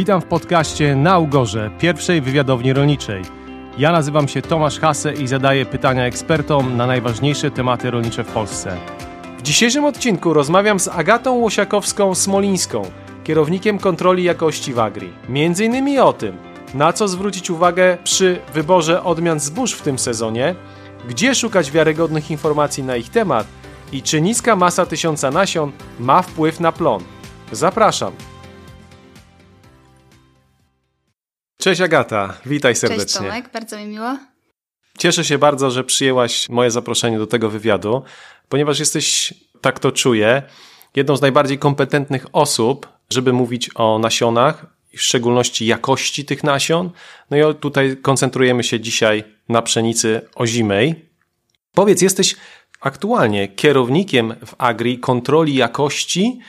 Witam w podcaście Na Ugorze, pierwszej wywiadowni rolniczej. Ja nazywam się Tomasz Hase i zadaję pytania ekspertom na najważniejsze tematy rolnicze w Polsce. W dzisiejszym odcinku rozmawiam z Agatą Łosiakowską-Smolińską, kierownikiem kontroli jakości w Agri. Między innymi o tym, na co zwrócić uwagę przy wyborze odmian zbóż w tym sezonie, gdzie szukać wiarygodnych informacji na ich temat i czy niska masa tysiąca nasion ma wpływ na plon. Zapraszam. Cześć Agata, witaj serdecznie. Cześć Tomek, bardzo mi miło. Cieszę się bardzo, że przyjęłaś moje zaproszenie do tego wywiadu, ponieważ jesteś, tak to czuję, jedną z najbardziej kompetentnych osób, żeby mówić o nasionach, w szczególności jakości tych nasion. No i tutaj koncentrujemy się dzisiaj na pszenicy ozimej. Powiedz, jesteś aktualnie kierownikiem w Agri kontroli jakości.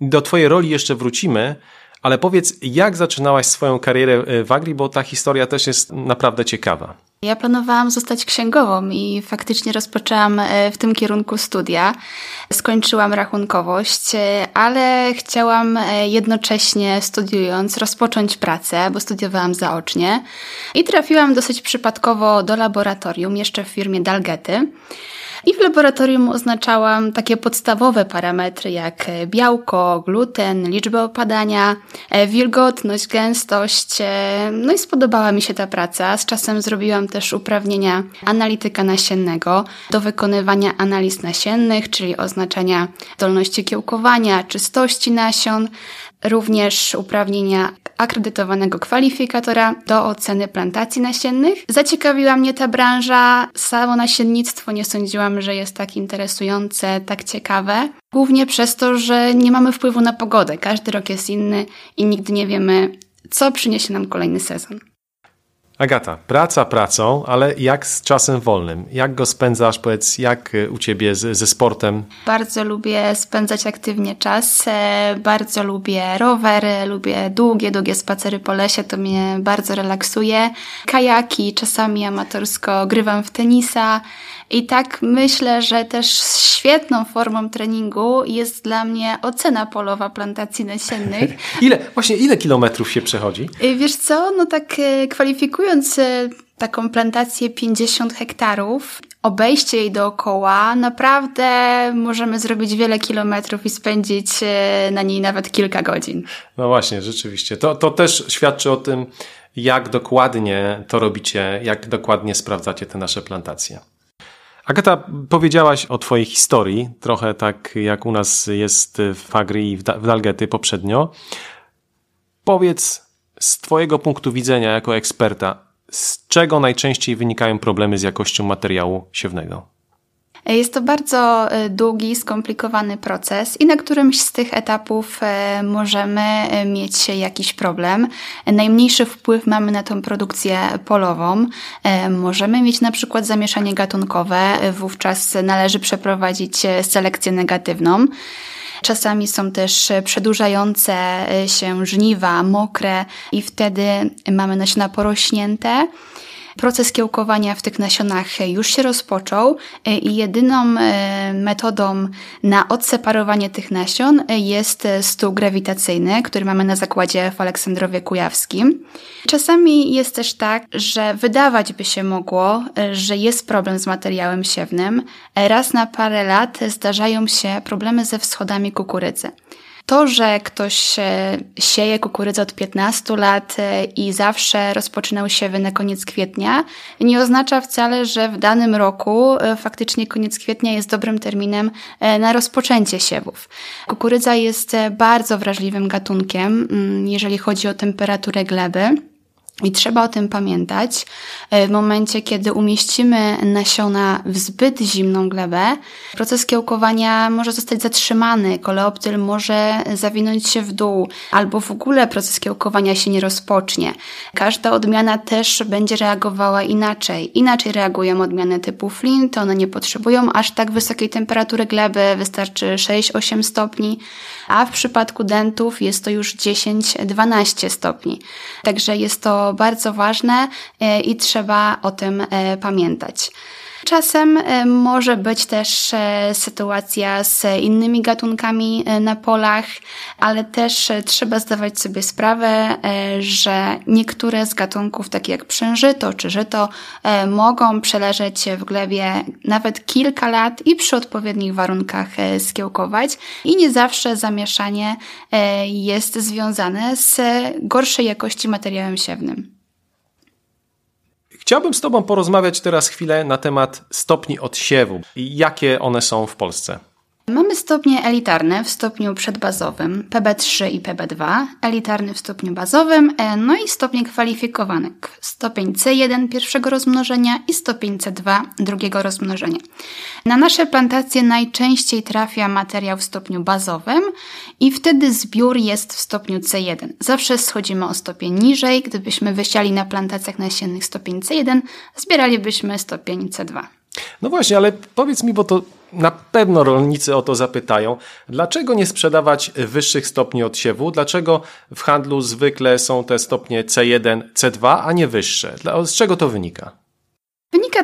Do Twojej roli jeszcze wrócimy, ale powiedz, jak zaczynałaś swoją karierę e, w Agri, bo ta historia też jest naprawdę ciekawa. Ja planowałam zostać księgową i faktycznie rozpoczęłam e, w tym kierunku studia. Skończyłam rachunkowość, e, ale chciałam jednocześnie studiując rozpocząć pracę, bo studiowałam zaocznie i trafiłam dosyć przypadkowo do laboratorium jeszcze w firmie Dalgety. I w laboratorium oznaczałam takie podstawowe parametry jak białko, gluten, liczbę opadania, e, wilgotność, gęstość. E, no i spodobała mi się ta praca. Z czasem zrobiłam też uprawnienia analityka nasiennego do wykonywania analiz nasiennych, czyli oznaczania zdolności kiełkowania, czystości nasion, również uprawnienia akredytowanego kwalifikatora do oceny plantacji nasiennych. Zaciekawiła mnie ta branża. Samo nasiennictwo nie sądziłam, że jest tak interesujące, tak ciekawe. Głównie przez to, że nie mamy wpływu na pogodę. Każdy rok jest inny i nigdy nie wiemy, co przyniesie nam kolejny sezon. Agata, praca pracą, ale jak z czasem wolnym? Jak go spędzasz? Powiedz, jak u ciebie z, ze sportem? Bardzo lubię spędzać aktywnie czas. E, bardzo lubię rowery, lubię długie, długie spacery po lesie. To mnie bardzo relaksuje. Kajaki, czasami amatorsko grywam w tenisa. I tak myślę, że też świetną formą treningu jest dla mnie ocena polowa plantacji nasiennych. ile, właśnie ile kilometrów się przechodzi? E, wiesz co, no tak kwalifikuję Planując e, taką plantację 50 hektarów, obejście jej dookoła, naprawdę możemy zrobić wiele kilometrów i spędzić na niej nawet kilka godzin. No właśnie, rzeczywiście. To, to też świadczy o tym, jak dokładnie to robicie, jak dokładnie sprawdzacie te nasze plantacje. Agata, powiedziałaś o Twojej historii, trochę tak jak u nas jest w Agri i w Dalgety poprzednio. Powiedz z Twojego punktu widzenia jako eksperta, z czego najczęściej wynikają problemy z jakością materiału siewnego? Jest to bardzo e, długi, skomplikowany proces i na którymś z tych etapów e, możemy e, mieć jakiś problem. Najmniejszy wpływ mamy na tą produkcję polową. Możemy mieć na przykład zamieszanie gatunkowe, wówczas należy przeprowadzić selekcję negatywną. Czasami są też przedłużające się żniwa, mokre i wtedy mamy nasiona porośnięte. Proces kiełkowania w tych nasionach już się rozpoczął e, i jedyną e, metodą na odseparowanie tych nasion jest stół grawitacyjny, który mamy na zakładzie w Aleksandrowie Kujawskim. Czasami jest też tak, że wydawać by się mogło, e, że jest problem z materiałem siewnym. Raz na parę lat zdarzają się problemy ze wschodami kukurydzy. To, że ktoś sieje kukurydzę od 15 lat e, i zawsze rozpoczynał siewy na koniec kwietnia, nie oznacza wcale, że w danym roku e, faktycznie koniec kwietnia jest dobrym terminem e, na rozpoczęcie siewów. Kukurydza jest bardzo wrażliwym gatunkiem, mm, jeżeli chodzi o temperaturę gleby. I trzeba o tym pamiętać. E, w momencie, kiedy umieścimy nasiona w zbyt zimną glebę, proces kiełkowania może zostać zatrzymany, koleoptyl może zawinąć się w dół, albo w ogóle proces kiełkowania się nie rozpocznie. Każda odmiana też będzie reagowała inaczej. Inaczej reagują odmiany typu flint, one nie potrzebują aż tak wysokiej temperatury gleby, wystarczy 6-8 stopni, a w przypadku dentów jest to już 10-12 stopni. Także jest to bardzo ważne e, i trzeba o tym e, pamiętać. Czasem e, może być też e, sytuacja z innymi gatunkami e, na polach, ale też trzeba zdawać sobie sprawę, że niektóre z gatunków, takie jak przężyto czy żyto, mogą przeleżeć w glebie nawet kilka lat i przy odpowiednich warunkach skiełkować i nie zawsze zamieszanie jest związane z gorszej jakości materiałem siewnym. Chciałbym z Tobą porozmawiać teraz chwilę na temat stopni odsiewu i jakie one są w Polsce. Mamy stopnie elitarne w stopniu przedbazowym PB3 i PB2, elitarny w stopniu bazowym, e, no i stopnie kwalifikowane, stopień C1 pierwszego rozmnożenia i stopień C2 drugiego rozmnożenia. Na nasze plantacje najczęściej trafia materiał w stopniu bazowym i wtedy zbiór jest w stopniu C1. Zawsze schodzimy o stopień niżej, gdybyśmy wysiali na plantacjach nasiennych stopień C1, zbieralibyśmy stopień C2. No właśnie, ale powiedz mi, bo to na pewno rolnicy o to zapytają, dlaczego nie sprzedawać wyższych stopni odsiewu? Dlaczego w handlu zwykle są te stopnie C1, C2, a nie wyższe? Z czego to wynika?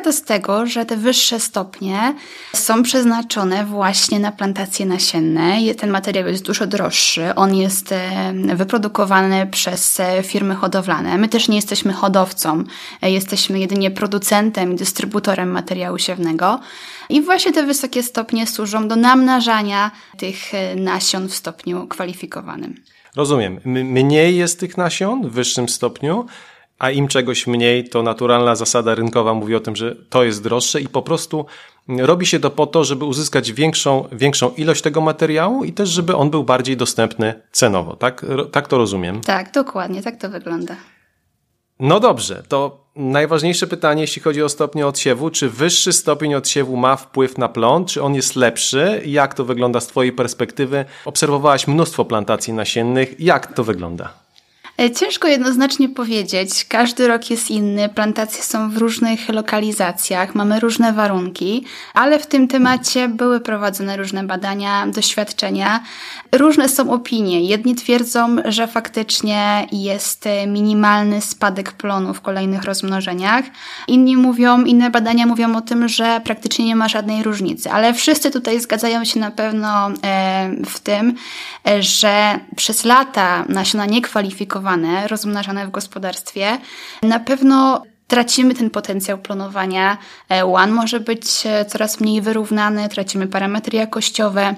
To z tego, że te wyższe stopnie są przeznaczone właśnie na plantacje nasienne. Ten materiał jest dużo droższy. On jest e, wyprodukowany przez e, firmy hodowlane. My też nie jesteśmy hodowcą. E, jesteśmy jedynie producentem i dystrybutorem materiału siewnego. I właśnie te wysokie stopnie służą do namnażania tych nasion w stopniu kwalifikowanym. Rozumiem. Mniej jest tych nasion w wyższym stopniu, a im czegoś mniej, to naturalna zasada rynkowa mówi o tym, że to jest droższe i po prostu robi się to po to, żeby uzyskać większą, większą ilość tego materiału i też, żeby on był bardziej dostępny cenowo. Tak, tak to rozumiem? Tak, dokładnie, tak to wygląda. No dobrze, to najważniejsze pytanie, jeśli chodzi o stopnie odsiewu, czy wyższy stopień odsiewu ma wpływ na plon, czy on jest lepszy? Jak to wygląda z Twojej perspektywy? Obserwowałaś mnóstwo plantacji nasiennych, jak to wygląda? E, ciężko jednoznacznie powiedzieć. Każdy rok jest inny, plantacje są w różnych lokalizacjach, mamy różne warunki, ale w tym temacie były prowadzone różne badania, doświadczenia. Różne są opinie. Jedni twierdzą, że faktycznie jest minimalny spadek plonu w kolejnych rozmnożeniach. Inni mówią, inne badania mówią o tym, że praktycznie nie ma żadnej różnicy. Ale wszyscy tutaj zgadzają się na pewno e, w tym, e, że przez lata nasiona niekwalifikowane rozmnażane w gospodarstwie, na pewno tracimy ten potencjał plonowania. One może być e, coraz mniej wyrównany, tracimy parametry jakościowe.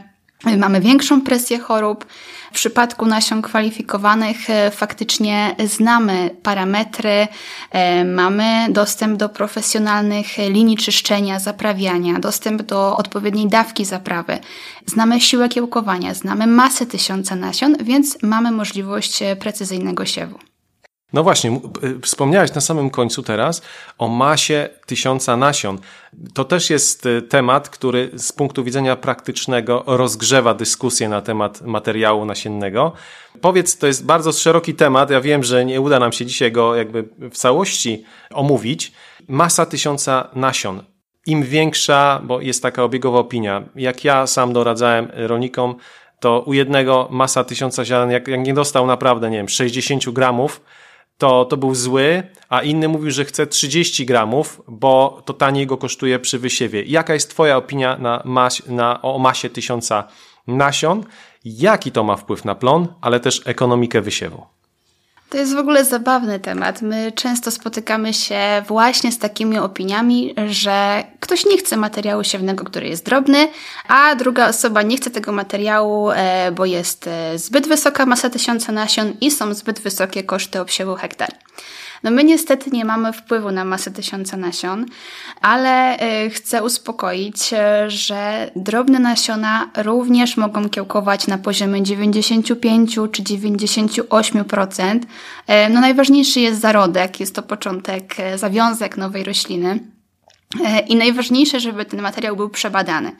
Mamy większą presję chorób. W przypadku nasion kwalifikowanych e, faktycznie znamy parametry, e, mamy dostęp do profesjonalnych linii czyszczenia, zaprawiania, dostęp do odpowiedniej dawki zaprawy. Znamy siłę kiełkowania, znamy masę tysiąca nasion, więc mamy możliwość e, precyzyjnego siewu. No właśnie, y, wspomniałeś na samym końcu teraz o masie tysiąca nasion. To też jest y, temat, który z punktu widzenia praktycznego rozgrzewa dyskusję na temat materiału nasiennego. Powiedz, to jest bardzo szeroki temat. Ja wiem, że nie uda nam się dzisiaj go jakby w całości omówić. Masa tysiąca nasion. Im większa, bo jest taka obiegowa opinia, jak ja sam doradzałem rolnikom, to u jednego masa tysiąca ziaren, jak, jak nie dostał naprawdę, nie wiem, 60 gramów, to, to był zły, a inny mówił, że chce 30 gramów, bo to taniej go kosztuje przy wysiewie. Jaka jest Twoja opinia na mas, na, o masie tysiąca nasion? Jaki to ma wpływ na plon, ale też ekonomikę wysiewu? To jest w ogóle zabawny temat. My często spotykamy się właśnie z takimi opiniami, że ktoś nie chce materiału siewnego, który jest drobny, a druga osoba nie chce tego materiału, e, bo jest e, zbyt wysoka masa tysiąca nasion i są zbyt wysokie koszty obsiewu hektar. No my niestety nie mamy wpływu na masę tysiąca nasion, ale y, chcę uspokoić, y, że drobne nasiona również mogą kiełkować na poziomie 95 czy 98%. Y, no najważniejszy jest zarodek, jest to początek, zawiązek nowej rośliny. I najważniejsze, żeby ten materiał był przebadany.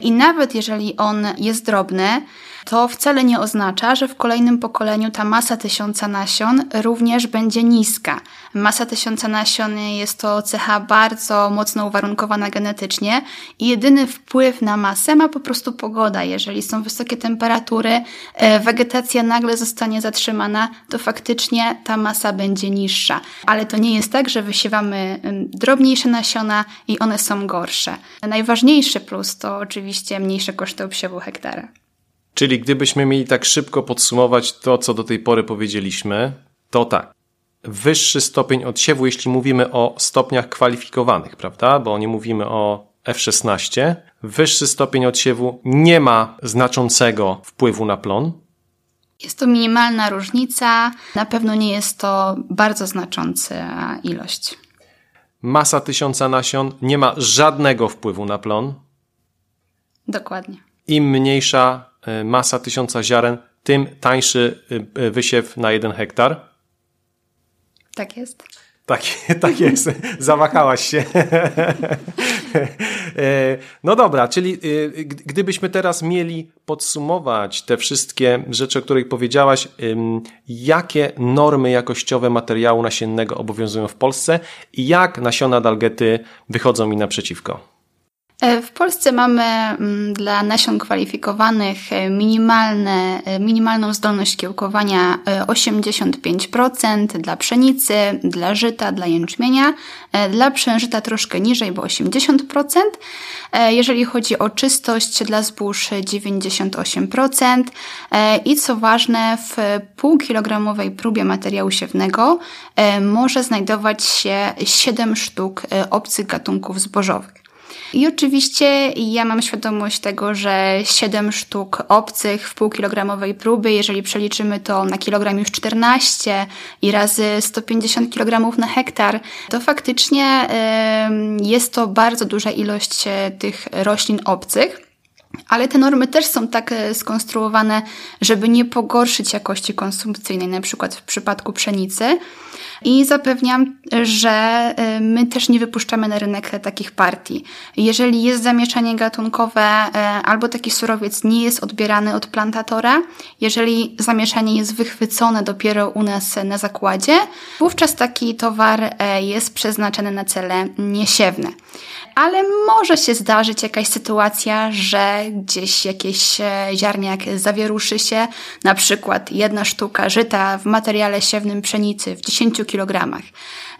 I nawet jeżeli on jest drobny, to wcale nie oznacza, że w kolejnym pokoleniu ta masa tysiąca nasion również będzie niska. Masa tysiąca nasion jest to cecha bardzo mocno uwarunkowana genetycznie i jedyny wpływ na masę ma po prostu pogoda. Jeżeli są wysokie temperatury, e, wegetacja nagle zostanie zatrzymana, to faktycznie ta masa będzie niższa. Ale to nie jest tak, że wysiewamy drobniejsze nasiona i one są gorsze. Najważniejszy plus to oczywiście mniejsze koszty obsiewu hektara. Czyli gdybyśmy mieli tak szybko podsumować to, co do tej pory powiedzieliśmy, to tak. Wyższy stopień odsiewu, jeśli mówimy o stopniach kwalifikowanych, prawda? Bo nie mówimy o F16. Wyższy stopień odsiewu nie ma znaczącego wpływu na plon. Jest to minimalna różnica, na pewno nie jest to bardzo znacząca ilość. Masa tysiąca nasion nie ma żadnego wpływu na plon. Dokładnie. Im mniejsza masa tysiąca ziaren, tym tańszy e, e, wysiew na jeden hektar. Tak jest. Tak, tak jest. Zawahałaś się. No dobra, czyli gdybyśmy teraz mieli podsumować te wszystkie rzeczy, o których powiedziałaś, jakie normy jakościowe materiału nasiennego obowiązują w Polsce i jak nasiona dalgety wychodzą mi naprzeciwko? E, w Polsce mamy mm, dla nasion kwalifikowanych e, minimalne, e, minimalną zdolność kiełkowania 85% dla pszenicy, dla żyta, dla jęczmienia, dla przężyta troszkę niżej, bo 80%. Jeżeli chodzi o czystość dla zbóż 98%. I co ważne, w półkilogramowej próbie materiału siewnego może znajdować się 7 sztuk obcych gatunków zbożowych. I oczywiście ja mam świadomość tego, że 7 sztuk obcych w półkilogramowej próby, jeżeli przeliczymy to na kilogram już 14 i razy 150 kg na hektar, to faktycznie jest to bardzo duża ilość e, tych roślin obcych. Ale te normy też są tak e, skonstruowane, żeby nie pogorszyć jakości konsumpcyjnej, na przykład w przypadku pszenicy. I zapewniam, że y, my też nie wypuszczamy na rynek takich partii. Jeżeli jest zamieszanie gatunkowe y, albo taki surowiec nie jest odbierany od plantatora, jeżeli zamieszanie jest wychwycone dopiero u nas na zakładzie, wówczas taki towar jest przeznaczony na cele niesiewne ale może się zdarzyć jakaś sytuacja, że gdzieś jakieś ziarniak zawieruszy się, na przykład jedna sztuka żyta w materiale siewnym pszenicy w 10 kg.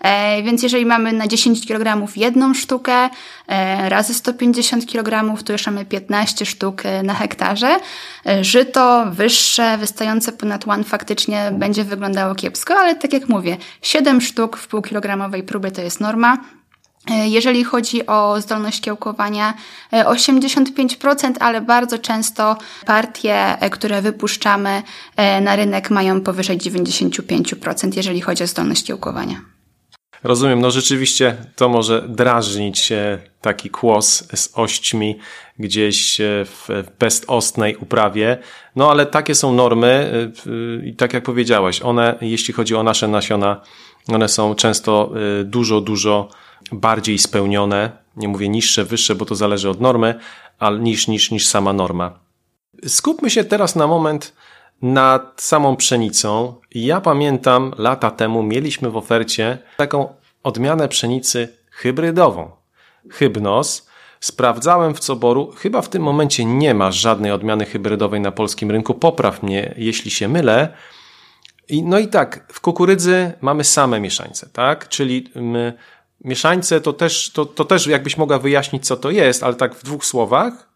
E, więc jeżeli mamy na 10 kg jedną sztukę e, razy 150 kg, to już mamy 15 sztuk e, na hektarze. Żyto wyższe, wystające ponad one faktycznie będzie wyglądało kiepsko, ale tak jak mówię, 7 sztuk w półkilogramowej próbie to jest norma. Jeżeli chodzi o zdolność kiełkowania, 85%, ale bardzo często partie, które wypuszczamy na rynek mają powyżej 95%, jeżeli chodzi o zdolność kiełkowania. Rozumiem, no rzeczywiście to może drażnić taki kłos z ośćmi gdzieś w bezostnej uprawie, no ale takie są normy i tak jak powiedziałaś, one, jeśli chodzi o nasze nasiona, one są często dużo, dużo bardziej spełnione, nie mówię niższe, wyższe, bo to zależy od normy, ale niż, niż, niż sama norma. Skupmy się teraz na moment nad samą pszenicą. Ja pamiętam, lata temu mieliśmy w ofercie taką odmianę pszenicy hybrydową. Hybnos. Sprawdzałem w Coboru, chyba w tym momencie nie ma żadnej odmiany hybrydowej na polskim rynku. Popraw mnie, jeśli się mylę. No i tak, w kukurydzy mamy same mieszańce, tak? Czyli mieszańce to też, to, to też jakbyś mogła wyjaśnić, co to jest, ale tak w dwóch słowach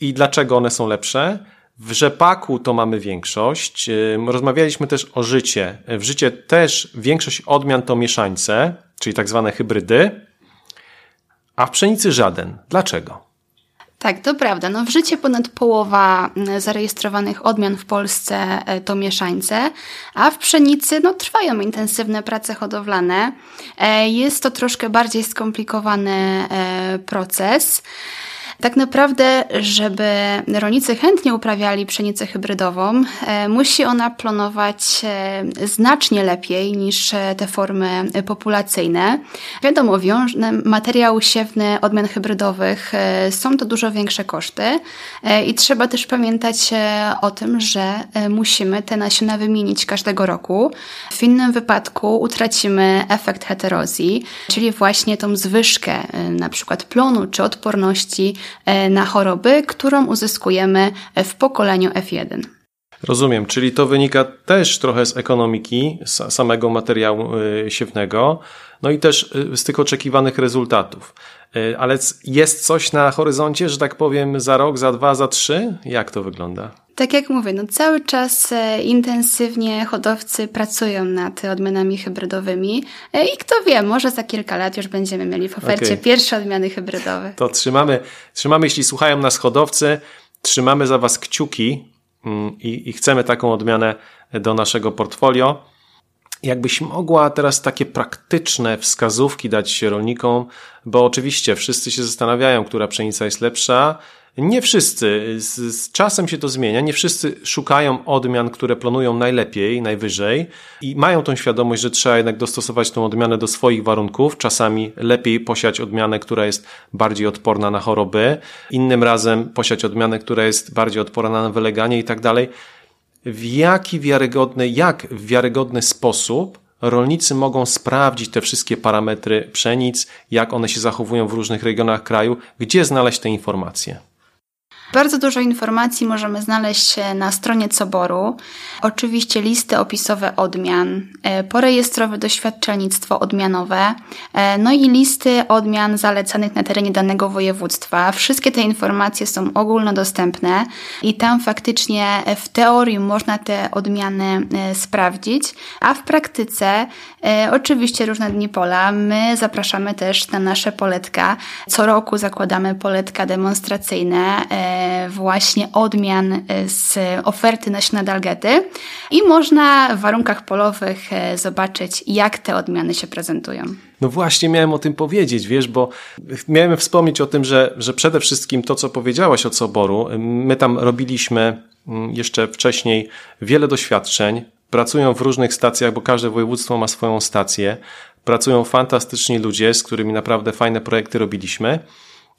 i dlaczego one są lepsze. W rzepaku to mamy większość. Rozmawialiśmy też o życie. W życie też większość odmian to mieszańce, czyli tak zwane hybrydy, a w pszenicy żaden. Dlaczego? Tak, to prawda. No w życie ponad połowa zarejestrowanych odmian w Polsce e, to mieszańce, a w pszenicy no, trwają intensywne prace hodowlane. E, jest to troszkę bardziej skomplikowany e, proces. Tak naprawdę, żeby rolnicy chętnie uprawiali pszenicę hybrydową, e, musi ona plonować e, znacznie lepiej niż e, te formy populacyjne. Wiadomo, materiał siewny odmian hybrydowych są to dużo większe koszty i trzeba też pamiętać o tym, że musimy te nasiona wymienić każdego roku. W innym wypadku utracimy efekt heterozji, czyli właśnie tą zwyżkę na przykład plonu czy odporności na choroby, którą uzyskujemy w pokoleniu F1. Rozumiem, czyli to wynika też trochę z ekonomiki samego materiału e, siewnego, no i też e, z tych oczekiwanych rezultatów. Ale jest coś na horyzoncie, że tak powiem, za rok, za dwa, za trzy? Jak to wygląda? Tak jak mówię, no cały czas e, intensywnie hodowcy pracują nad odmianami hybrydowymi e, i kto wie, może za kilka lat już będziemy mieli w ofercie okay. pierwsze odmiany hybrydowe. To trzymamy, trzymamy, jeśli słuchają nas hodowcy, trzymamy za Was kciuki mm, i, i chcemy taką odmianę do naszego portfolio. Jakbyś mogła teraz takie praktyczne wskazówki dać rolnikom, bo oczywiście wszyscy się zastanawiają, która pszenica jest lepsza, nie wszyscy, z, z, czasem się to zmienia, nie wszyscy szukają odmian, które planują najlepiej, najwyżej i mają tą świadomość, że trzeba jednak dostosować tą odmianę do swoich warunków. Czasami lepiej posiać odmianę, która jest bardziej odporna na choroby, innym razem posiać odmianę, która jest bardziej odporna na wyleganie i tak dalej. W jaki wiarygodny, jak w wiarygodny sposób rolnicy mogą sprawdzić te wszystkie parametry pszenic, jak one się zachowują w różnych regionach kraju, gdzie znaleźć te informacje? Bardzo dużo informacji możemy znaleźć na stronie Coboru. Oczywiście listy opisowe odmian, e, porejestrowe doświadczalnictwo odmianowe, e, no i listy odmian zalecanych na terenie danego województwa. Wszystkie te informacje są ogólnodostępne i tam faktycznie w teorii można te odmiany e, sprawdzić, a w praktyce oczywiście różne dni pola. My zapraszamy też na nasze poletka. Co roku zakładamy poletka demonstracyjne właśnie odmian z oferty nasiona dalgety i można w warunkach polowych e, zobaczyć, jak te odmiany się prezentują. No właśnie miałem o tym powiedzieć, wiesz, bo miałem wspomnieć o tym, że, że przede wszystkim to, co powiedziałaś o Soboru, my tam robiliśmy mm, jeszcze wcześniej wiele doświadczeń, pracują w różnych stacjach, bo każde województwo ma swoją stację, pracują fantastyczni ludzie, z którymi naprawdę fajne projekty robiliśmy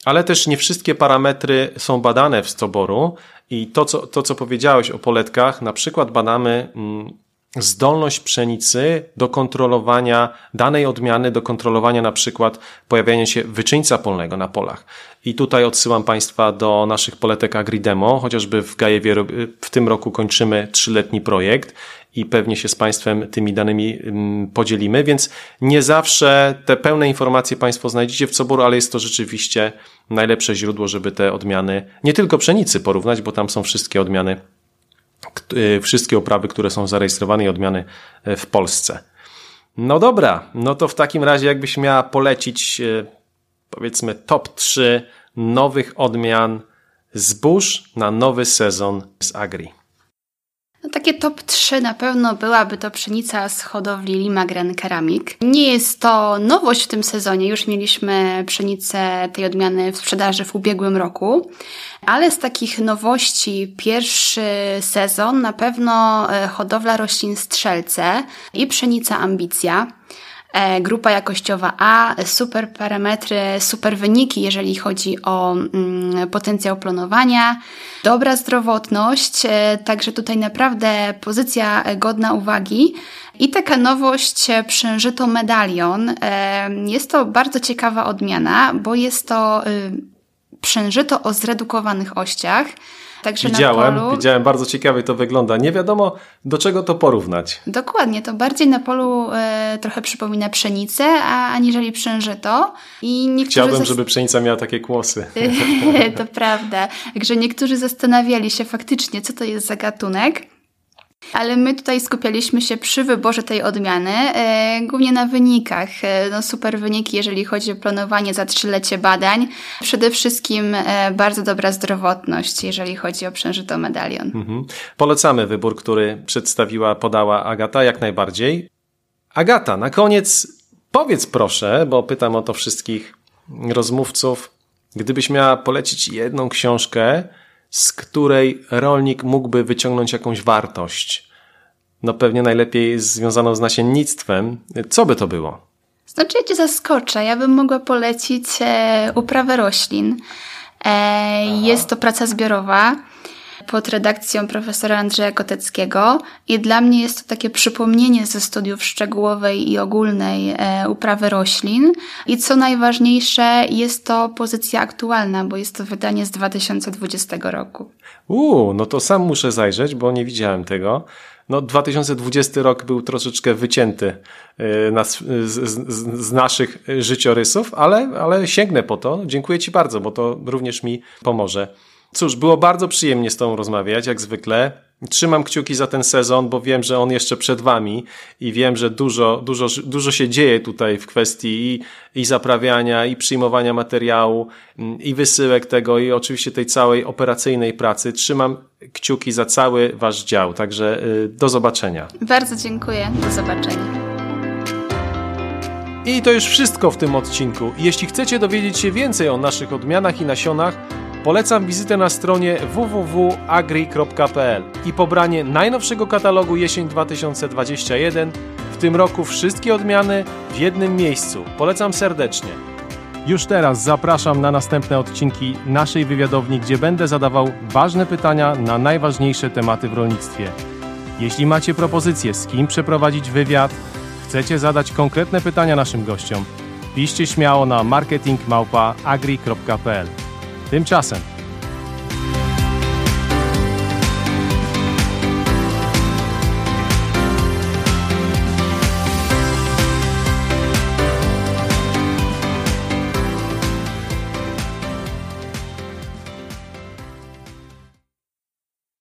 ale też nie wszystkie parametry są badane w Stoboru i to, co, to, co powiedziałeś o poletkach, na przykład badamy mm, zdolność pszenicy do kontrolowania danej odmiany, do kontrolowania na przykład pojawiania się wyczyńca polnego na polach. I tutaj odsyłam Państwa do naszych poletek AgriDemo, chociażby w Gajewie w tym roku kończymy trzyletni projekt i pewnie się z Państwem tymi danymi mm, podzielimy, więc nie zawsze te pełne informacje Państwo znajdziecie w Coboru, ale jest to rzeczywiście najlepsze źródło, żeby te odmiany, nie tylko pszenicy porównać, bo tam są wszystkie odmiany, y, wszystkie oprawy, które są zarejestrowane i odmiany y, w Polsce. No dobra, no to w takim razie jakbyś miała polecić y, powiedzmy top 3 nowych odmian zbóż na nowy sezon z Agri. No, takie top 3 na pewno byłaby to pszenica z hodowli Limagren Ceramic. Nie jest to nowość w tym sezonie, już mieliśmy pszenicę tej odmiany w sprzedaży w ubiegłym roku, ale z takich nowości pierwszy sezon na pewno e, hodowla roślin strzelce i pszenica ambicja. E, grupa jakościowa A, super parametry, super wyniki, jeżeli chodzi o mm, potencjał planowania, dobra zdrowotność, e, także tutaj naprawdę pozycja godna uwagi. I taka nowość, e, przężyto medalion. Jest to bardzo ciekawa odmiana, bo jest to y, przężyto o zredukowanych ościach. Także widziałem, polu... widziałem, bardzo ciekawie to wygląda. Nie wiadomo, do czego to porównać. Dokładnie, to bardziej na polu e, trochę przypomina pszenicę, a, aniżeli przężyto. I niektórzy Chciałbym, zas... żeby pszenica miała takie kłosy. to prawda. Także niektórzy zastanawiali się faktycznie, co to jest za gatunek. Ale my tutaj skupialiśmy się przy wyborze tej odmiany, e, głównie na wynikach. E, no super wyniki, jeżeli chodzi o planowanie za trzylecie badań. Przede wszystkim e, bardzo dobra zdrowotność, jeżeli chodzi o przężyto medalion. Mhm. Polecamy wybór, który przedstawiła, podała Agata, jak najbardziej. Agata, na koniec powiedz proszę, bo pytam o to wszystkich rozmówców, Gdybyś miała polecić jedną książkę, z której rolnik mógłby wyciągnąć jakąś wartość, no pewnie najlepiej związaną z nasiennictwem, co by to było? Znaczy, ja cię zaskoczę. Ja bym mogła polecić e, uprawę roślin. E, jest to praca zbiorowa pod redakcją profesora Andrzeja Koteckiego i dla mnie jest to takie przypomnienie ze studiów szczegółowej i ogólnej e, uprawy roślin i co najważniejsze jest to pozycja aktualna, bo jest to wydanie z 2020 roku. Uuu, no to sam muszę zajrzeć, bo nie widziałem tego. No, 2020 rok był troszeczkę wycięty e, z, z, naszych życiorysów, ale, ale sięgnę po to. Dziękuję Ci bardzo, bo to również mi pomoże. Cóż, było bardzo przyjemnie z Tobą rozmawiać, jak zwykle. Trzymam kciuki za ten sezon, bo wiem, że on jeszcze przed Wami i wiem, że dużo, dużo, dużo się dzieje tutaj w kwestii i, i zaprawiania, i przyjmowania materiału, mm, i wysyłek tego, i oczywiście tej całej operacyjnej pracy. Trzymam kciuki za cały Wasz dział, także y, do zobaczenia. Bardzo dziękuję, do zobaczenia. I to już wszystko w tym odcinku. Jeśli chcecie dowiedzieć się więcej o naszych odmianach i nasionach, Polecam wizytę na stronie www.agri.pl i pobranie najnowszego katalogu jesień 2021. W tym roku wszystkie odmiany w jednym miejscu. Polecam serdecznie. Już teraz zapraszam na następne odcinki naszej wywiadowni, gdzie będę zadawał ważne pytania na najważniejsze tematy w rolnictwie. Jeśli macie propozycje, z kim przeprowadzić wywiad, chcecie zadać konkretne pytania naszym gościom, piszcie śmiało na marketingmałpa.agri.pl. Tymczasem